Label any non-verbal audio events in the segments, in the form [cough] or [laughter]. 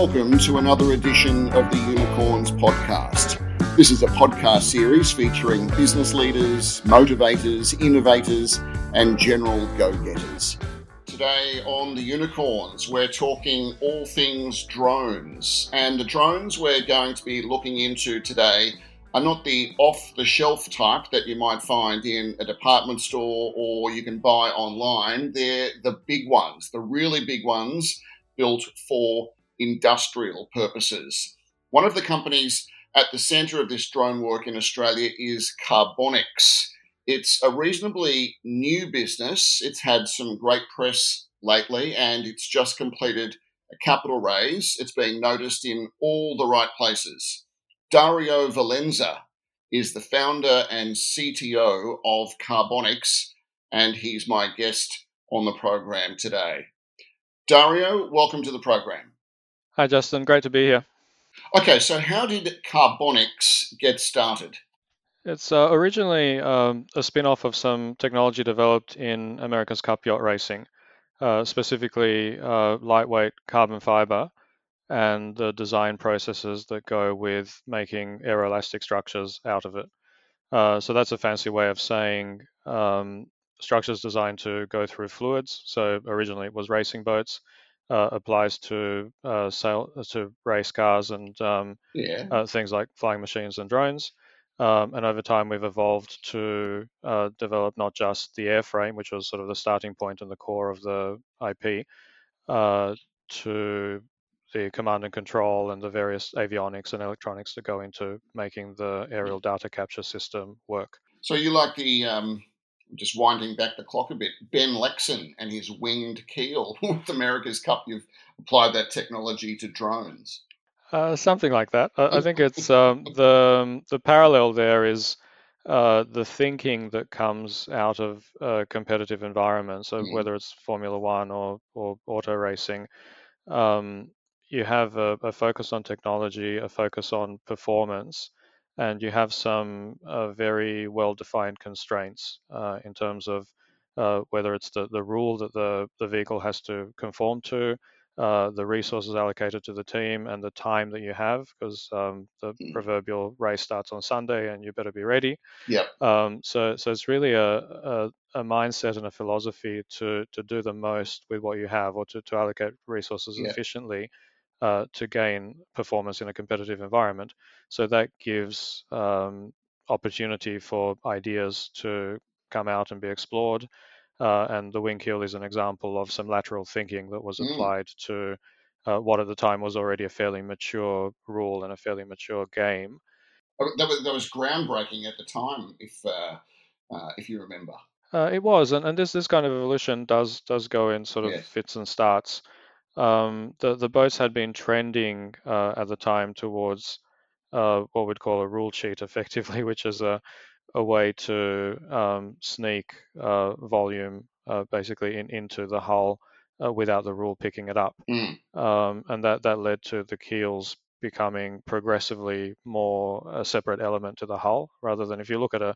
welcome to another edition of the Unicorns podcast. This is a podcast series featuring business leaders, motivators, innovators, and general go getters. Today on the Unicorns, we're talking all things drones. And the drones we're going to be looking into today are not the off the shelf type that you might find in a department store or you can buy online. They're the big ones, the really big ones built for industrial purposes. One of the companies at the centre of this drone work in Australia is Carbonix. It's a reasonably new business. It's had some great press lately and it's just completed a capital raise. It's being noticed in all the right places. Dario Valenza is the founder and CTO of Carbonix, and he's my guest on the program today. Dario, welcome to the program. Hi, Justin. Great to be here. Okay, so how did Carbonix get started? It's uh, originally um, a spin off of some technology developed in America's Cup yacht racing, uh, specifically uh, lightweight carbon fiber and the design processes that go with making aeroelastic structures out of it. Uh, so that's a fancy way of saying um, structures designed to go through fluids. So originally it was racing boats applies to uh, sail to race cars and um, yeah. uh, things like flying machines and drones. Um, and over time, we've evolved to uh, develop not just the airframe, which was sort of the starting point and the core of the IP, uh, to the command and control and the various avionics and electronics that go into making the aerial data capture system work. So you like the um, just winding back the clock a bit, Ben Lexcen and his winged keel [laughs] with America's Cup. You've applied that technology to drones. Uh, something like that. I, I think it's um, the um, the parallel there is uh, the thinking that comes out of a competitive environment. So mm. whether it's Formula One or or auto racing, um, you have a, a, focus on technology, a focus on performance, and you have some uh, very well-defined constraints uh, in terms of uh, whether it's the, the rule that the, the vehicle has to conform to, uh, the resources allocated to the team, and the time that you have, because um, the mm. proverbial race starts on Sunday and you better be ready. Yeah. Um, so, so it's really a, a, a, mindset and a philosophy to to do the most with what you have, or to, to allocate resources yeah. efficiently uh, to gain performance in a competitive environment. So that gives um, opportunity for ideas to come out and be explored. Uh, and the wing keel is an example of some lateral thinking that was mm. applied mm. to uh, what at the time was already a fairly mature rule and a fairly mature game. Oh, that was, that was groundbreaking at the time, if uh, uh, if you remember. Uh, it was, and, and this this kind of evolution does does go in sort of yes. fits and starts um, the the boats had been trending uh, at the time towards uh, what we'd call a rule sheet, [laughs] effectively, which is a a way to um, sneak uh, volume uh, basically in, into the hull uh, without the rule picking it up, mm. um, and that that led to the keels becoming progressively more a separate element to the hull, rather than if you look at a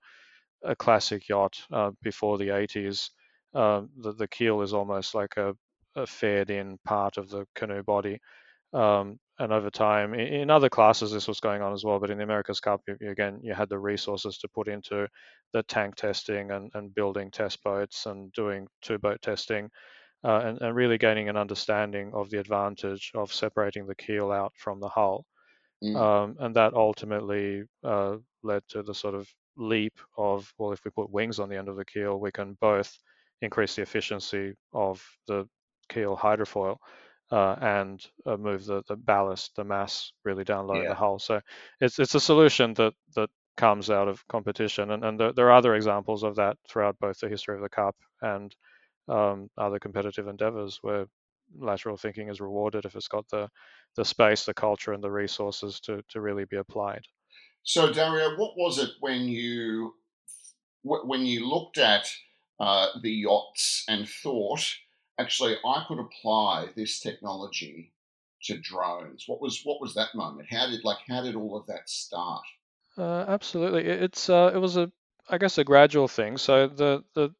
a classic yacht uh, before the 80s, um, the, the keel is almost like a a faired in part of the canoe body. Um, and over time, in other classes, this was going on as well. But in the America's Cup, you, again, you had the resources to put into the tank testing and, and building test boats and doing two boat testing, uh, and, and, really gaining an understanding of the advantage of separating the keel out from the hull. Mm. Um, and that ultimately uh, led to the sort of leap of, well, if we put wings on the end of the keel, we can both increase the efficiency of the keel hydrofoil uh, and uh, move the, the ballast, the mass really down low yeah. in the hull. So it's it's a solution that that comes out of competition, and and there, there, are other examples of that throughout both the history of the cup and um, other competitive endeavors where lateral thinking is rewarded if it's got the the space, the culture, and the resources to to really be applied. So Dario, what was it when you when you looked at uh, the yachts and thought? Actually I could apply this technology to drones. What was what was that moment? How did like how did all of that start? Uh, absolutely, it's uh, it was a I guess a gradual thing. So the the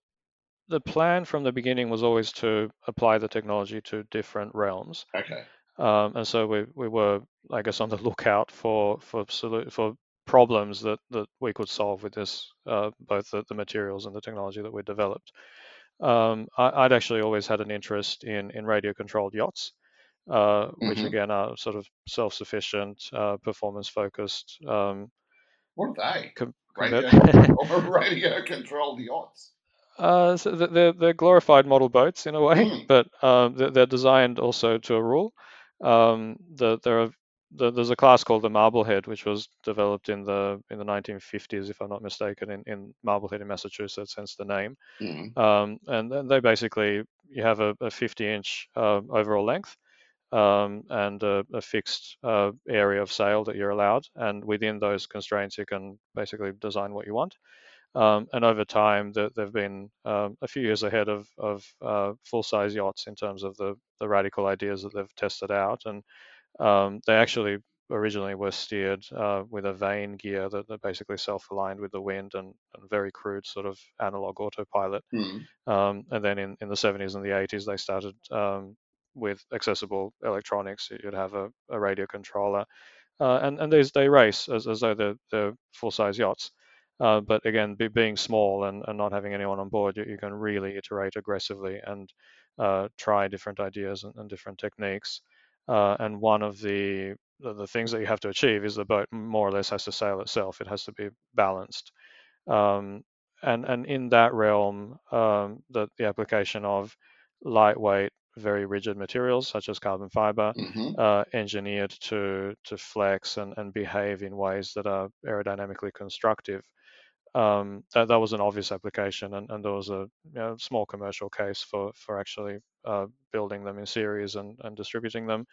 the plan from the beginning was always to apply the technology to different realms. Okay. Um, and so we, we were, I guess, on the [laughs] lookout for for for problems that, that we could solve with this, uh, both the, the materials and the technology that we developed. Um, I, would actually always had an interest in in radio controlled yachts, uh, mm-hmm. which again are sort of self sufficient, uh, performance focused. Um, what are they? Com- radio, [laughs] [laughs] radio controlled yachts. Uh, so they're, they're glorified model boats in a way, mm. but um, they're designed also to a rule. Um, the, there are the, there's a class called the Marblehead, which was developed in the in the 1950s, if I'm not mistaken, in, in Marblehead in Massachusetts, hence the name. Mm. Um, and they basically you have a, a 50 inch uh, overall length um, and a, a fixed uh, area of sail that you're allowed, and within those constraints, you can basically design what you want. Um, and over time, the, they've been um, a few years ahead of, of uh, full-size yachts in terms of the, the radical ideas that they've tested out. And um, they actually originally were steered uh, with a vane gear that, that basically self-aligned with the wind and, and, very crude sort of analog autopilot. Mm. Um, and then in, in the 70s and the 80s, they started um, with accessible electronics. You'd have a, a radio controller, uh, and and these they race as, as though they're, they're full-size yachts. Uh, but again, be, being small and, and not having anyone on board, you, you can really iterate aggressively and uh, try different ideas and, and different techniques. Uh, and one of the, the, the things that you have to achieve is the boat more or less has to sail itself. It has to be balanced. Um, and and in that realm, um, the the application of lightweight, very rigid materials such as carbon fiber, mm-hmm. uh, engineered to to flex and, and behave in ways that are aerodynamically constructive, um, that, that was an obvious application, and, and there was a you know, small commercial case for for actually uh, building them in series and, and distributing them.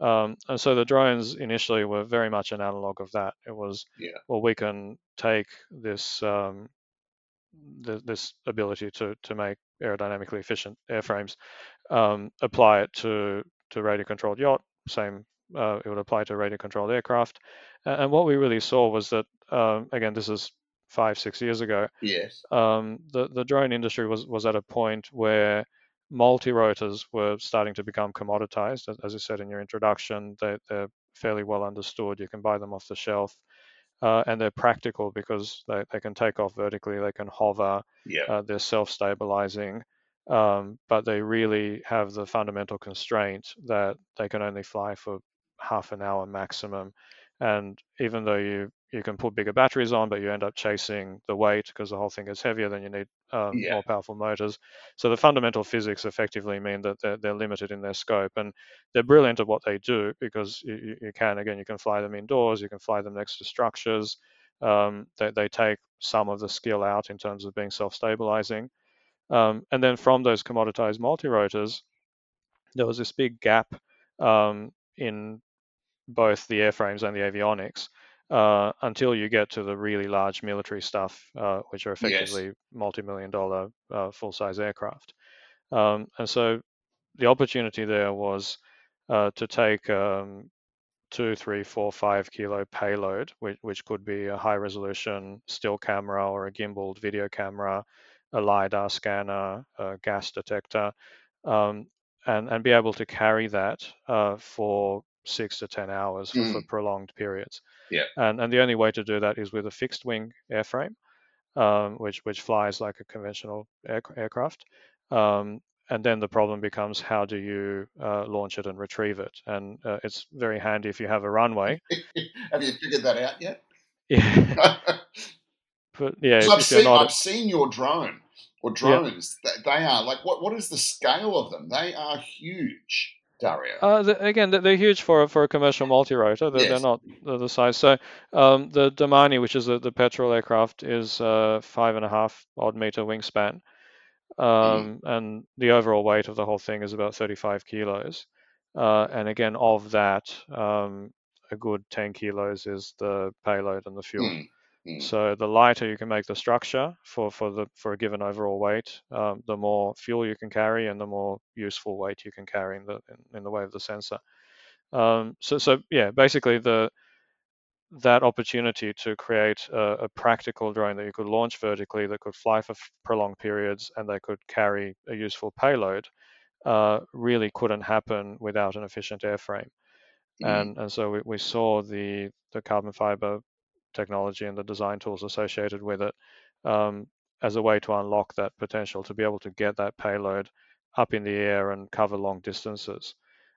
Um, and so the drones initially were very much an analog of that. It was, yeah. well, we can take this um, th- this ability to to make aerodynamically efficient airframes, um, apply it to to radio controlled yacht. Same, uh, it would apply to radio controlled aircraft. And, and, what we really saw was that, um, again, this is five six years ago. Yes. Um, the the drone industry was was at a point where multi rotors were starting to become commoditized. As, you said in your introduction, they, they're fairly well understood. You can buy them off the shelf. Uh, and they're practical because they, they can take off vertically, they can hover, yeah. uh, they're self stabilizing, um, but they really have the fundamental constraint that they can only fly for half an hour maximum. And even though you you can put bigger batteries on, but you end up chasing the weight because the whole thing is heavier. Then you need um, yeah. more powerful motors. So the fundamental physics effectively mean that they're, they're, limited in their scope, and they're brilliant at what they do because you, you, can again you can fly them indoors, you can fly them next to structures. Um, they, they take some of the skill out in terms of being self-stabilizing, um, and then from those commoditized multi-rotors, there was this big gap um, in both the airframes and the avionics uh, until you get to the really large military stuff, uh, which are effectively yes. multi-million dollar uh, full-size aircraft. Um, and so the opportunity there was uh, to take um, two, three, four, five kilo payload, which, which could be a high-resolution still camera or a gimbaled video camera, a lidar scanner, a gas detector, um, and and be able to carry that uh, for six to 10 hours for, mm. for prolonged periods. Yeah. And, and the only way to do that is with a fixed wing airframe, um, which, which flies like a conventional air, aircraft. Um, and then the problem becomes how do you uh, launch it and retrieve it? And uh, it's very handy if you have a runway. [laughs] have you figured that out yet? Yeah. [laughs] but yeah, I've, seen, not... I've seen your drone or drones. Yeah. They are like what? What is the scale of them? They are huge. Dario? Uh, the, again, they're huge for for a commercial multi-rotor. They're, yes. they're not the size. So um, the Domani, which is the, the petrol aircraft, is uh, five and a half odd meter wingspan, um, mm. and the overall weight of the whole thing is about 35 kilos. Uh, and again, of that, um, a good 10 kilos is the payload and the fuel. Mm. Mm. So the lighter you can make the structure for, for the for a given overall weight, um, the more fuel you can carry and the more useful weight you can carry in the in, in the way of the sensor. Um, so so yeah, basically the that opportunity to create a, a, practical drone that you could launch vertically, that could fly for prolonged periods, and they could carry a useful payload, uh, really couldn't happen without an efficient airframe. Mm. And, and so we, we saw the, the carbon fiber technology and the design tools associated with it um, as a way to unlock that potential to be able to get that payload up in the air and cover long distances.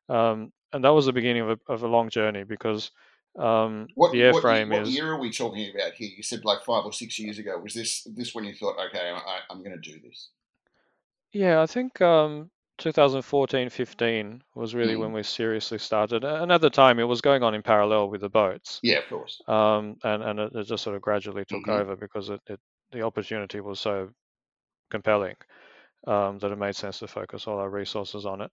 Um, and that was the beginning of a, of a long journey because um, what, the airframe what, what is. What year are we talking about here? You said like five or six years ago. Was this this when you thought, okay, I, am going to do this? Yeah, I think um, 2014, 15 was really mm. when we seriously started, and at the time it was going on in parallel with the boats. Yeah, of course. Um, and and it, it, just sort of gradually took mm-hmm. over because it, it, the opportunity was so compelling um, that it made sense to focus all our resources on it.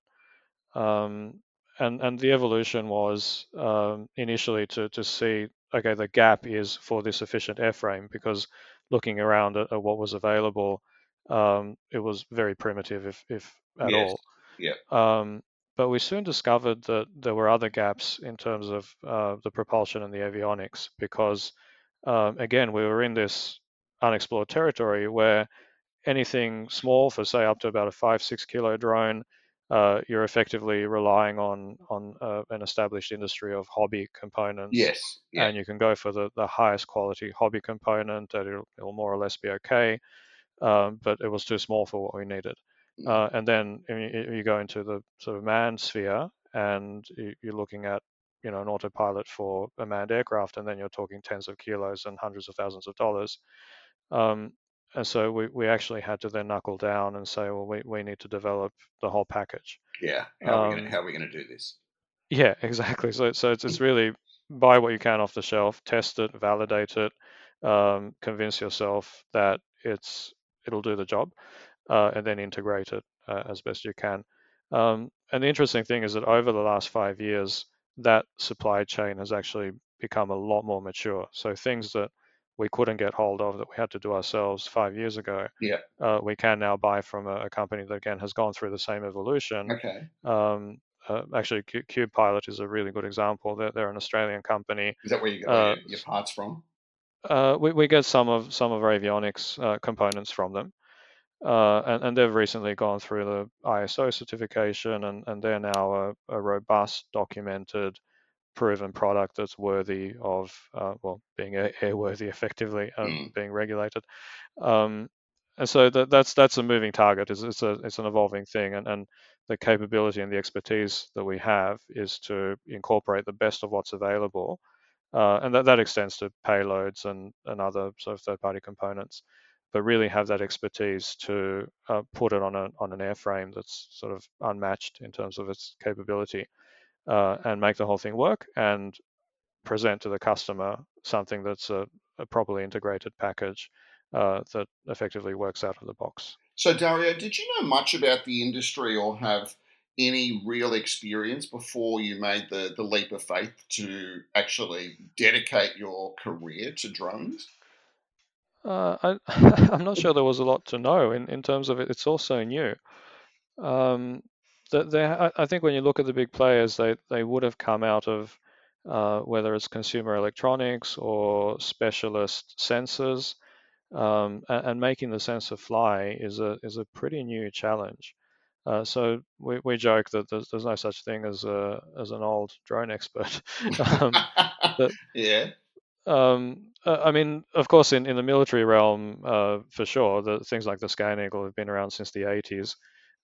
Um, and and the evolution was um, initially to to see okay the gap is for this efficient airframe because looking around at, at what was available um, it was very primitive if if at yes. all yeah um, but we soon discovered that there were other gaps in terms of uh, the propulsion and the avionics because um, again we were in this unexplored territory where anything small for say up to about a five six kilo drone uh, you're effectively relying on on uh, an established industry of hobby components. Yes. Yeah. And you can go for the, the highest quality hobby component that it'll, it'll more or less be okay. Um, but it was too small for what we needed. Mm. Uh, and then you, you, go into the sort of manned sphere and you're looking at you know an autopilot for a manned aircraft and then you're talking tens of kilos and hundreds of thousands of dollars um, and so we, we actually had to then knuckle down and say, well, we, we need to develop the whole package. Yeah. How um, are we going to do this? Yeah, [laughs] exactly. So, so it's, it's really buy what you can off the shelf, test it, validate it, um, convince yourself that it's it'll do the job, uh, and then integrate it uh, as best you can. Um, and the interesting thing is that over the last five years, that supply chain has actually become a lot more mature. So things that we couldn't get hold of that we had to do ourselves five years ago. Yeah. Uh, we can now buy from a, a, company that again has gone through the same evolution. Okay. Um, uh, actually, Cube Pilot is a really good example. They're, they're an Australian company. Is that where you get uh, your parts from? Uh, we, we get some of some of our avionics uh, components from them. Uh, and, and, they've recently gone through the ISO certification, and, and they're now a, a robust, documented proven product that's worthy of uh, well being [laughs] airworthy effectively and mm. being regulated. Um, and so that, that's that's a moving target. It's, it's a it's an evolving thing, and, and the capability and the expertise that we have is to incorporate the best of what's available, uh, and that, that extends to payloads and and other sort of third party components. But really have that expertise to uh, put it on a on an airframe that's sort of unmatched in terms of its capability uh, and make the whole thing work and present to the customer something that's a, a properly integrated package uh, that effectively works out of the box. So, Dario, did you know much about the industry or have any real experience before you made the, the leap of faith to actually dedicate your career to drones? Uh, I, [laughs] I'm not sure there was a lot to know in, in terms of it. It's also new. Um, the, I think when you look at the big players, they, they would have come out of uh, whether it's consumer electronics or specialist sensors, um, and, and, making the sensor fly is a is a pretty new challenge. Uh, so we, we joke that there's, there's no such thing as a as an old drone expert. [laughs] um, but, [laughs] yeah. Um, uh, I mean, of course, in, in the military realm, uh, for sure, the things like the Scan Eagle have been around since the 80s.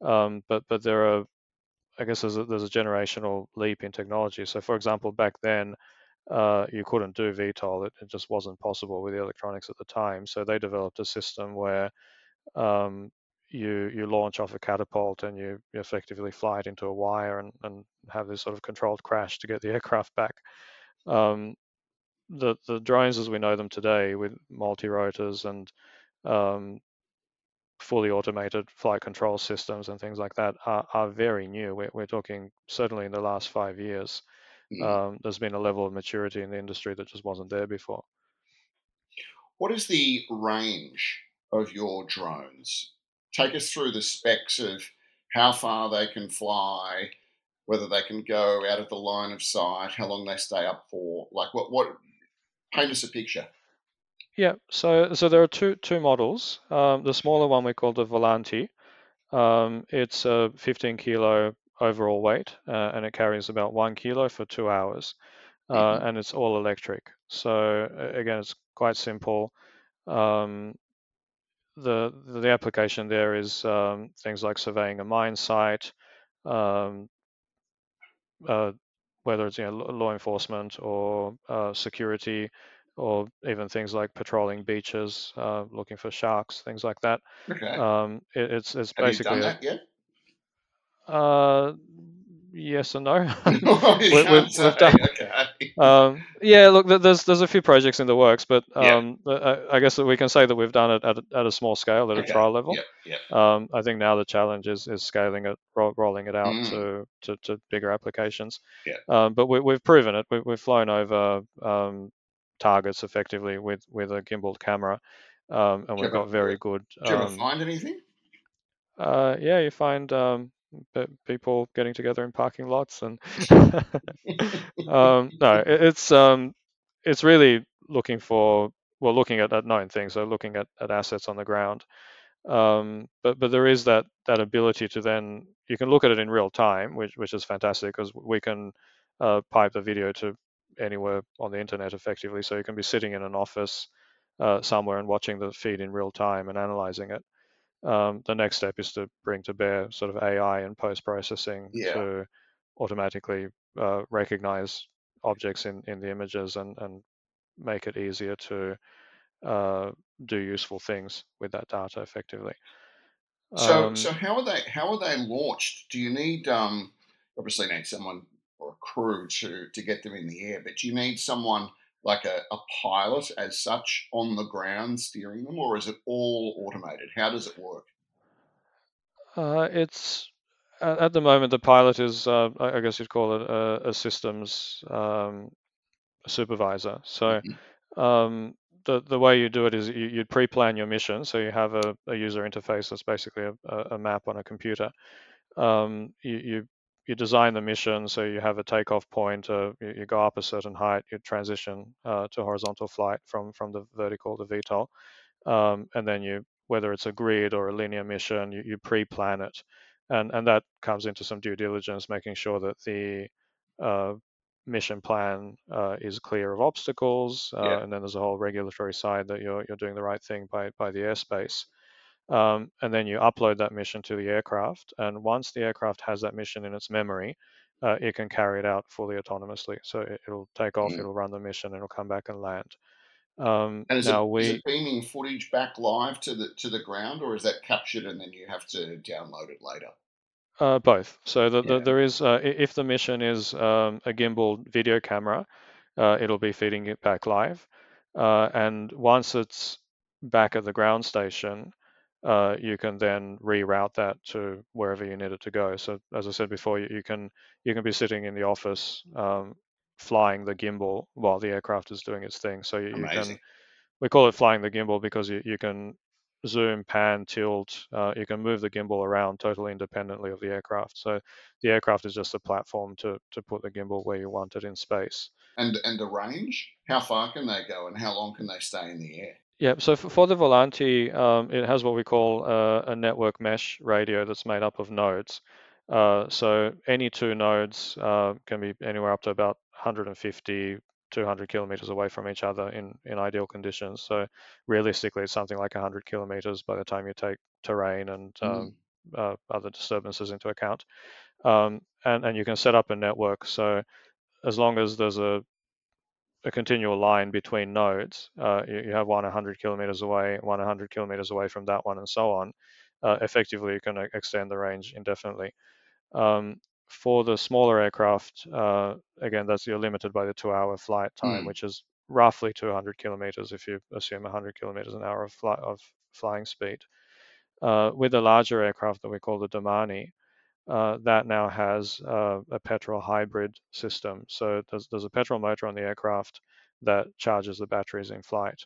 Um, but but there are I guess there's a, there's a generational leap in technology. So, for example, back then, uh, you couldn't do VTOL; it, it, just wasn't possible with the electronics at the time. So they developed a system where um, you you launch off a catapult and you, you, effectively fly it into a wire and, and have this sort of controlled crash to get the [laughs] aircraft back. Um, the the drones as we know them today with multi rotors and um, fully automated flight control systems and things like that are, are very new. We're, we're, talking certainly in the last five years. Mm. Um, there's been a level of maturity in the industry that just wasn't there before. What is the range of your drones? Take us through the specs of how far they can fly, whether they can go out of the line of sight, how long they stay up for. Like, what? What? Paint us a picture. Yeah, so so there are two two models. Um, the smaller one we call the Volanti, Um, it's a 15 kilo overall weight, uh, and it carries about one kilo for two hours, uh, mm-hmm. and it's all electric. So again, it's quite simple. Um, the the application there is um, things like surveying a mine site, um, uh, whether it's you know, law enforcement or uh, security, or even things like patrolling beaches, uh, looking for sharks, things like that. Okay. Um, it, it's it's Have basically. You done that yet? Yes and no. [laughs] [laughs] we, have done, okay. um, yeah, look, there's there's a few projects in the works, but um, yeah. I, guess that we can say that we've done it at, at a small scale, at okay. a trial level. Yeah, yeah. Um, I think now the challenge is, is scaling it, ro- rolling it out mm. to, to, to, bigger applications. Yeah. Um, but we, have proven it. We, have flown over um, targets effectively with with a gimbal camera, um, and we've got very good. Did you ever find anything? Uh, yeah, you find um, people getting together in parking lots and [laughs] [laughs] um, no it, it's um it's really looking for well looking at, at known things so looking at, at assets on the ground. Um, but but there is that that ability to then you can look at it in real time which which is fantastic because we can uh, pipe the video to anywhere on the internet effectively. So you can be sitting in an office uh, somewhere and watching the feed in real time and analyzing it um, the next step is to bring to bear sort of AI and post processing yeah. to automatically uh, recognize objects in, in the images and, and make it easier to uh, do useful things with that data effectively. So, um, so how are they? How are they launched? Do you need um, obviously need someone or a crew to to get them in the air, but do you need someone like a, a pilot as such on the ground steering them, or is it all automated? How does it work? Uh, it's at the moment the pilot is, uh, I guess you'd call it a, a systems um, supervisor. So mm-hmm. um, the the way you do it is you, would pre-plan your mission. So you have a, a user interface that's basically a, a, map on a computer. Um, you, you you design the mission so you have a takeoff point, uh, you, you, go up a certain height, you transition uh, to horizontal flight from from the vertical to VTOL, um, and then you whether it's a grid or a linear mission, you, you pre-plan it, and and that comes into some due diligence, making sure that the uh, mission plan uh, is clear of obstacles, uh, yeah. and then there's a whole regulatory side that you're you're doing the right thing by by the airspace. Um, and then you upload that mission to the aircraft. And once the aircraft has that mission in its memory, uh, it can carry it out fully autonomously. So it, will take off, mm. it'll run the mission, it'll come back and land. Um, and is, now it, we, is it beaming footage back live to the to the ground, or is that captured and then you have to download it later? Uh, both. So the, yeah. the, there is, uh, if the mission is um, a gimbal video camera, uh, it'll be feeding it back live. Uh, and once it's back at the ground station, uh, you can then reroute that to wherever you need it to go. So as I said before, you, you can you can be sitting in the office um, flying the gimbal while the aircraft is doing its thing. So you, you can we call it flying the gimbal because you, you can zoom, pan, tilt. Uh, you can move the gimbal around totally independently of the aircraft. So the aircraft is just a platform to to put the gimbal where you want it in space. And and the range, how far can they go, and how long can they stay in the air? Yeah, so for the Volanti, um, it has what we call uh, a network mesh radio that's made up of nodes. Uh, so any two nodes uh, can be anywhere up to about 150, 200 kilometers away from each other in, in ideal conditions. So realistically, it's something like 100 kilometers by the time you take terrain and mm. um, other disturbances into account. Um, and, and you can set up a network. So as long as there's a a continual line between nodes. Uh, you, you, have one 100 kilometers away, one 100 kilometers away from that one, and so on. Uh, effectively, you can extend the range indefinitely. Um, for the smaller aircraft, uh, again, that's you're limited by the two-hour flight time, mm. which is roughly 200 kilometers if you assume 100 kilometers an hour of, fly, of flying speed. Uh, with the larger aircraft that we call the Domani, uh, that now has uh, a petrol hybrid system. So there's, there's, a petrol motor on the aircraft that charges the batteries in flight.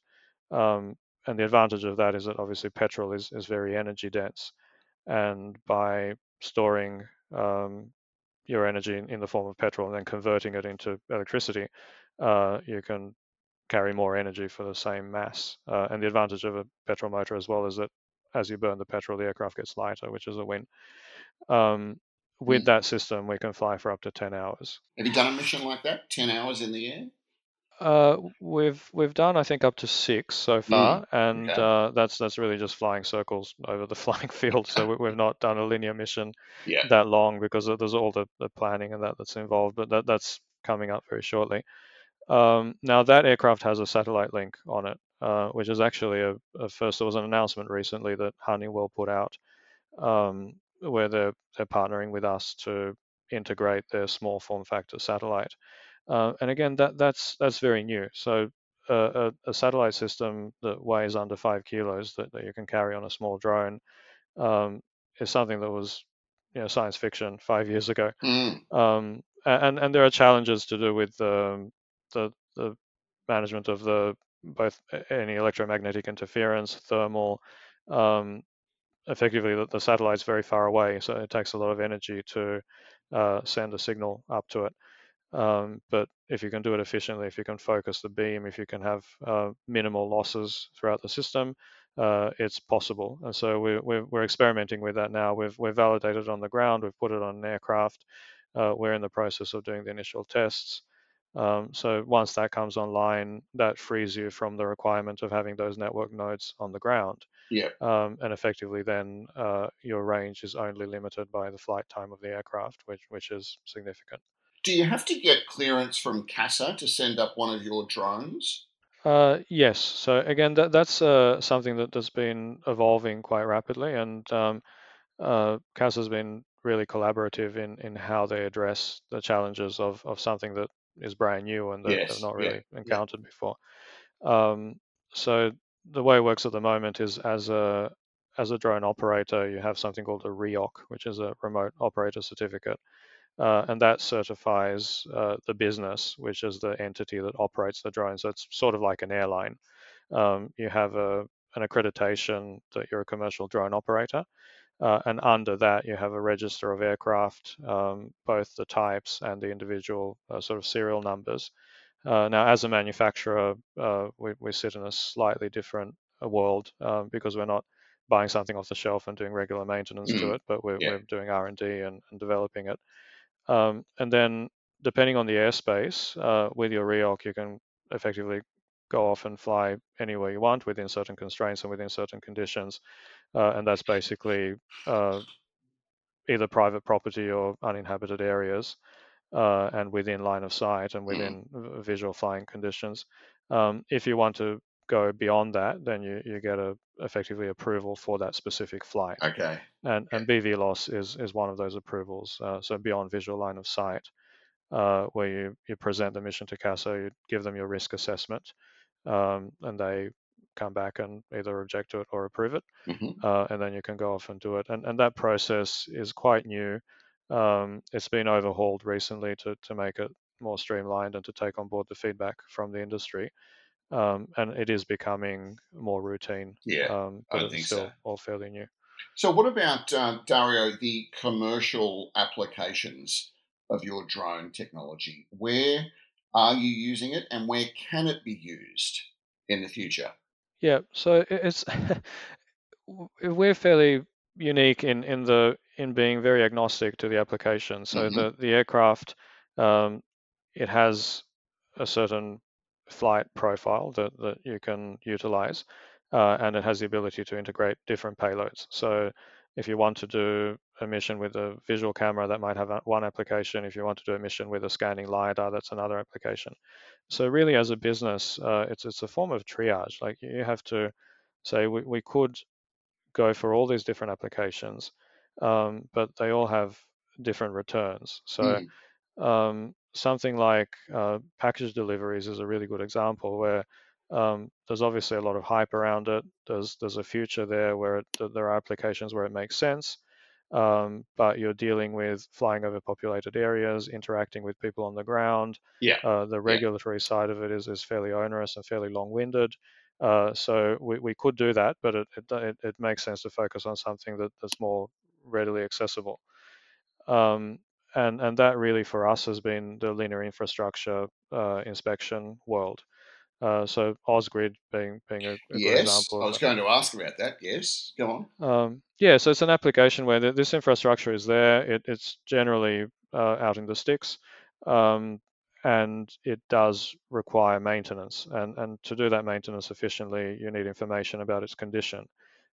Um, and the advantage of that is that obviously petrol is, is very energy dense. And by storing um, your energy in, in, the form of petrol and then converting it into electricity, uh, you can carry more energy for the same mass. Uh, and the advantage of a petrol motor as well is that as you burn the petrol, the aircraft gets lighter, which is a win. Um, with mm. that system, we can fly for up to 10 hours. Have you done a mission like that? 10 hours in the air? Uh, we've we've done I think up to six so far, mm, and okay. uh, that's that's really just flying circles over the [laughs] flying field. So we, have not done a linear mission yeah. that long because there's all the, the planning and that that's involved. But that that's coming up very shortly. Um, now that aircraft has a satellite link on it, uh, which is actually a, a, first. There was an announcement recently that Honeywell put out um, where they're they're partnering with us to integrate their small form factor satellite. Uh, and again, that that's that's very new. So uh, a, a, satellite system that weighs under five kilos that, that you can carry on a small drone um, is something that was you know science fiction five years ago. Mm. Um, and and there are challenges to do with um, the the management of the both any electromagnetic interference, thermal. Um, effectively, the, the, satellite's very far away, so it takes a lot of energy to uh, send a signal up to it. Um, but if you can do it efficiently, if you can focus the beam, if you can have uh, minimal losses throughout the system, uh, it's possible. And so we're, we're, we're, experimenting with that now. We've, we've validated on the ground, we've put it on an aircraft. Uh, we're in the process of doing the initial tests. Um, so once that comes online, that frees you from the requirement of having those network nodes on the ground. Yeah. Um, and effectively, then uh, your range is only limited by the flight time of the aircraft, which which is significant. Do you have to get clearance from CASA to send up one of your drones? Uh, yes. So again, that, that's uh, something that has been evolving quite rapidly, and um, uh, CASA has been really collaborative in, in how they address the challenges of, of something that is brand new and that yes, they've not really yeah, encountered yeah. before. Um, so the way it works at the moment is as a as a drone operator, you have something called a REOC, which is a remote operator certificate. Uh, and that certifies uh, the business, which is the entity that operates the drone. So it's sort of like an airline. Um, you have a, an accreditation that you're a commercial drone operator, uh, and under that you have a register of aircraft, um, both the types and the individual uh, sort of serial numbers. Uh, now, as a manufacturer, uh, we, we, sit in a slightly different world um, because we're not buying something off the shelf and doing regular maintenance mm. to it, but we're, yeah. we're doing R&D and, and developing it. Um, and then depending on the airspace, uh, with your REOC, you can effectively go off and fly anywhere you want within certain constraints and within certain conditions. Uh, and that's basically uh, either private property or uninhabited areas uh, and within line of sight and within mm. visual flying conditions. Um, if you want to go beyond that, then you, you get a effectively approval for that specific flight. Okay. And and BVLOS is is one of those approvals. Uh, so beyond visual line of sight, uh, where you you present the mission to CASA, you give them your risk assessment, um, and they come back and either reject to it or approve it, mm-hmm. uh, and then you can go off and do it. And and that process is quite new. Um, it's been overhauled recently to to make it more streamlined and to take on board the feedback from the industry um, and it is becoming more routine. Yeah, um, but I it's still so. all fairly new. So, what about uh, Dario? The commercial applications of your drone technology. Where are you using it, and where can it be used in the future? Yeah, so it's [laughs] we're fairly unique in in the in being very agnostic to the application. So mm-hmm. the the aircraft um, it has a certain flight profile that, that you can utilize, uh, and it has the ability to integrate different payloads. So if you want to do a mission with a visual camera, that might have one application. If you want to do a mission with a scanning LiDAR, that's another application. So really, as a business, uh, it's it's a form of triage. Like you have to say we, we could go for all these different applications, um, but they all have different returns. So mm. um, something like uh, package deliveries is a really good example where um, there's obviously a lot of hype around it. There's there's a future there where it, there are applications where it makes sense, um, but you're dealing with flying over populated areas, interacting with people on the ground. Yeah. Uh, the regulatory yeah. side of it is is fairly onerous and fairly long-winded. Uh, so we, we could do that, but it, it, it makes sense to focus on something that, that's more readily accessible. Um, and and that really for us has been the linear infrastructure uh, inspection world. Uh, so Ausgrid being being a, a yes, example. I was going to ask about that. Yes, go on. Um, yeah, so it's an application where the, this infrastructure is there. It, it's generally uh, out in the sticks, um, and it does require maintenance. And and to do that maintenance efficiently, you need information about its condition.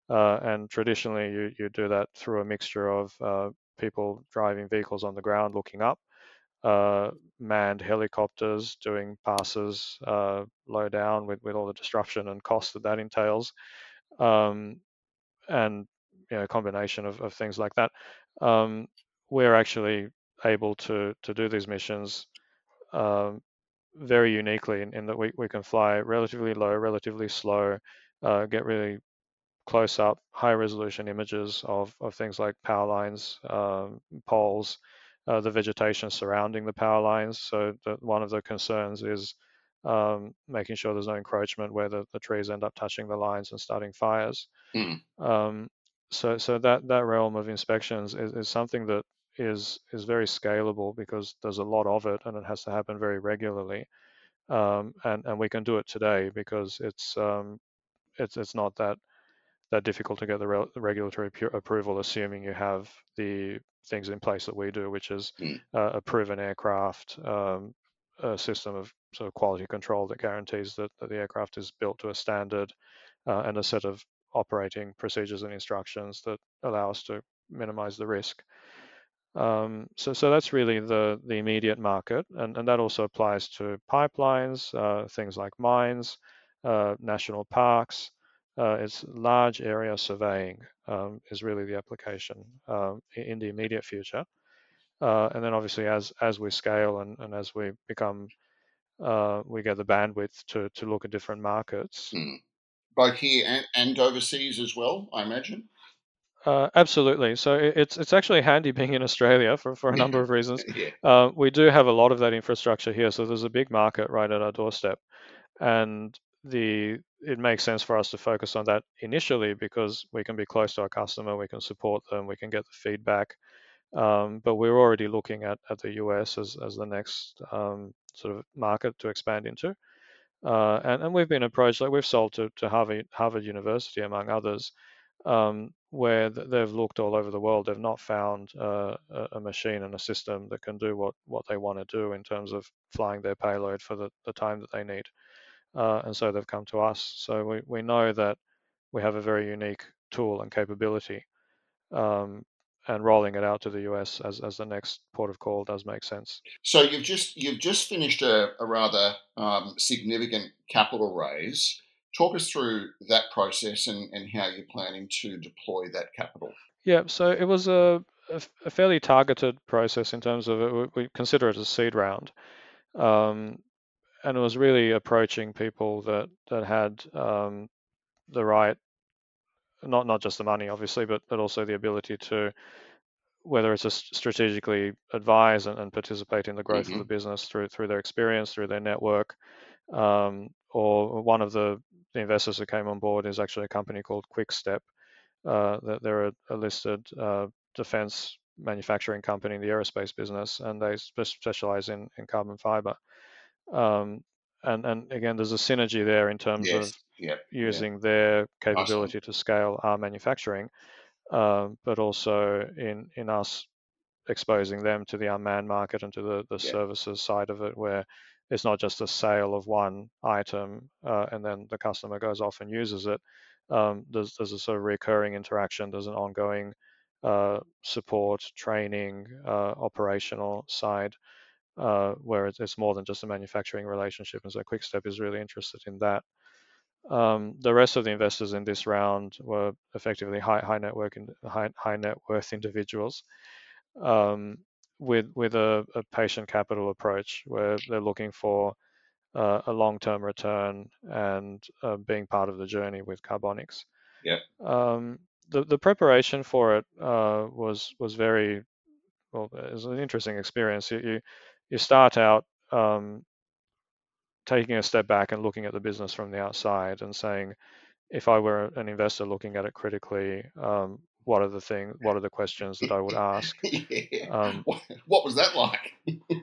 Uh, and traditionally, you you do that through a mixture of uh, people driving vehicles on the ground looking up uh, manned helicopters doing passes uh, low down with, with all the disruption and cost that that entails, um, and you know, a combination of, of things like that. Um, we're actually able to to do these missions um, very uniquely in, in, that we, we can fly relatively low, relatively slow, uh, get really close up, high resolution images of, of things like power lines, um, poles, uh, the vegetation surrounding the power lines. So the, one of the concerns is um, making sure there's no encroachment where the, the, trees end up touching the lines and starting fires. Mm. Um, so so that that realm of inspections is, is something that is is very scalable because there's a lot of it and it has to happen very regularly. Um, and and we can do it today because it's um, it's it's not that that difficult to get the, re- regulatory pu- approval, assuming you have the things in place that we do, which is mm. uh, a proven aircraft, um, a system of sort of quality control that guarantees that, that the aircraft is built to a standard, uh, and a set of operating procedures and instructions that allow us to minimize the risk. Um, so, so that's really the the immediate market, and, and that also applies to pipelines, uh, things like mines, uh, national parks, uh, it's large area surveying um, is really the application um, in the immediate future. Uh, and then obviously as as we scale and, and as we become uh, we get the bandwidth to to look at different markets. Hmm. Both here and, and overseas as well, I imagine. Uh, absolutely. So it's it's actually handy being in Australia for, for a [laughs] number of reasons. yeah. uh, we do have a lot of that infrastructure here, so there's a big market right at our doorstep, and the it makes sense for us to focus on that initially because we can be close to our customer, we can support them, we can get the feedback. Um, but we're already looking at, at the US as, as the next um, sort of market to expand into. Uh, and, and we've been approached, like we've sold to, to Harvard, Harvard University, among others, um, where they've looked all over the world. They've not found uh, a machine and a system that can do what, what they want to do in terms of flying their payload for the, the time that they need uh, and so they've come to us. So we, we know that we have a very unique tool and capability, um, and rolling it out to the US as, as the next port of call does make sense. So you've just you've just finished a, a rather um, significant capital raise. Talk us through that process and, and how you're planning to deploy that capital. Yeah, so it was a, a, fairly targeted process in terms of it. We consider it a seed round. Um, and it was really approaching people that that had um, the right, not not just the money, obviously, but but also the ability to, whether it's a strategically advise and, and participate in the growth mm-hmm. of the business through through their experience, through their network, um, or one of the, the investors who came on board is actually a company called Quickstep. Uh, they're a, a listed uh, defense manufacturing company in the aerospace business, and they specialize in, in carbon fiber. Um, and, and again, there's a synergy there in terms yes. of yep. using yep. their capability awesome. to scale our manufacturing, um, but also in in us exposing them to the unmanned market and to the, the services side of it, where it's not just a sale of one item uh, and then the customer goes off and uses it. Um, there's there's a sort of recurring interaction. There's an ongoing uh, support, training, uh, operational side uh, where it's more than just a manufacturing relationship. And so Quickstep is really interested in that. Um, the rest of the investors in this round were effectively high high net worth high, high net worth individuals um, with with a, a, patient capital approach where they're looking for uh, a long term return and uh, being part of the journey with Carbonix. Yeah. Um, the the preparation for it uh, was was very well. It was an interesting experience. You, you you start out um, taking a step back and looking at the business from the outside and saying, if I were an investor looking at it critically, um, what are the things, what are the questions that I would ask? [laughs] yeah. um, what, was that like?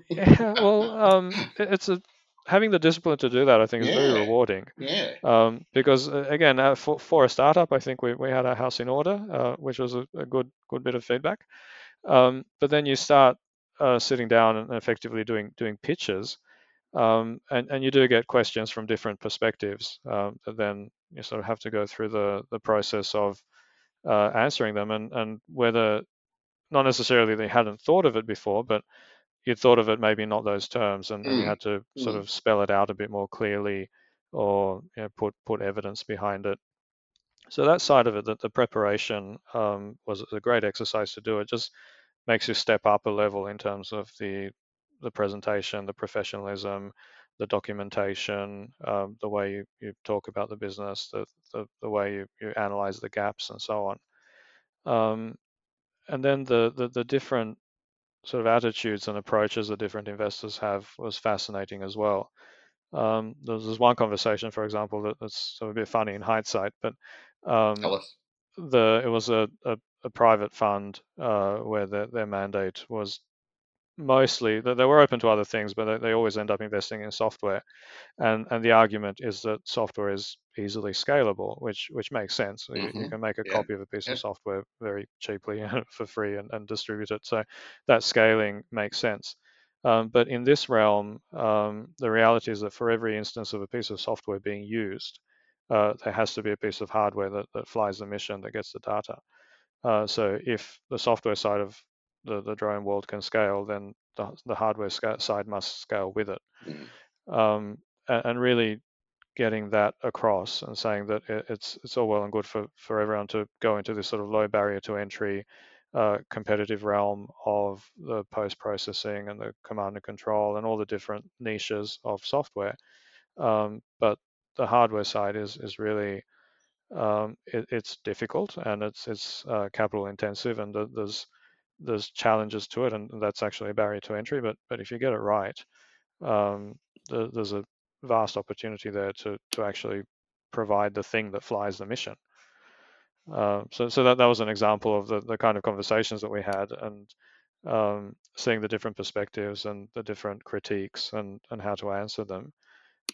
yeah, well, um, [laughs] it's a having the discipline to do that, I think, is very rewarding. Yeah. Um, because uh, again, uh, for, for a startup, I think we, we had our house in order, uh, which was a, a, good good bit of feedback. Um, but then you start uh, sitting down and effectively doing doing pitches, um, and and you do get questions from different perspectives. Um, then you sort of have to go through the the process of uh, answering them, and and whether not necessarily they hadn't thought of it before, but you'd thought of it maybe not those terms, and, and you mm. had to sort mm. of spell it out a bit more clearly, or you know, put put evidence behind it. So that side of it, that the preparation um, was a great exercise to do. It just makes you step up a level in terms of the the presentation, the professionalism, the documentation, um, the way you, you talk about the business, the, the, the way you, you analyze the gaps and so on. Um, and then the, the, the different sort of attitudes and approaches that different investors have was fascinating as well. Um, there's one conversation, for example, that, that's sort of a bit funny in hindsight, but um, the it was a, a, a private fund uh, where the, their mandate was mostly that they were open to other things, but they, they always end up investing in software. And and the argument is that software is easily scalable, which which makes sense. Mm-hmm. You, you, mm-hmm. can make a yeah. copy of a piece yeah. of software very cheaply [laughs] for free and, and distribute it. So that scaling makes sense. Um, but in this realm, um, the reality is that for every instance of a piece of software being used, uh, there has to be a piece of hardware that, that flies the mission that gets the data. Uh, so if the software side of the, the drone world can scale, then the, the hardware side must scale with it. Mm. Um, and, and, really getting that across and saying that it, it's it's all well and good for, for everyone to go into this sort of low barrier to entry uh, competitive realm of the post processing and the command and control and all the different niches of software. Um, but the hardware side is is really um, it, it's difficult and it's it's uh, capital intensive and there's there's challenges to it, and that's actually a barrier to entry. But but if you get it right, um, the, there's a vast opportunity there to to actually provide the thing that flies the mission. Uh, so so that, that was an example of the, the kind of conversations that we had and um, seeing the different perspectives and the different critiques and, and how to answer them.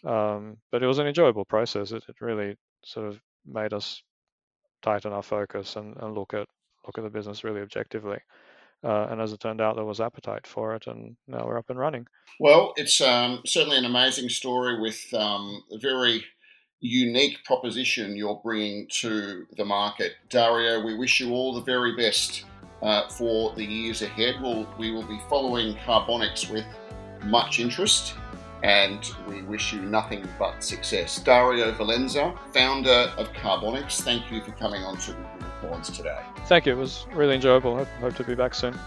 Um, but it was an enjoyable process. It, it really sort of made us tighten our focus and, and look at look at the business really objectively. Uh, and as it turned out, there was appetite for it, and now we're up and running. Well, it's um, certainly an amazing story with um, a very unique proposition you're bringing to the market. Dario, we wish you all the very best uh, for the years ahead. We'll, we will be following Carbonix with much interest and we wish you nothing but success. Dario Valenza, founder of Carbonix, thank you for coming on to the Unicorns today. Thank you. It was really enjoyable. I hope to be back soon.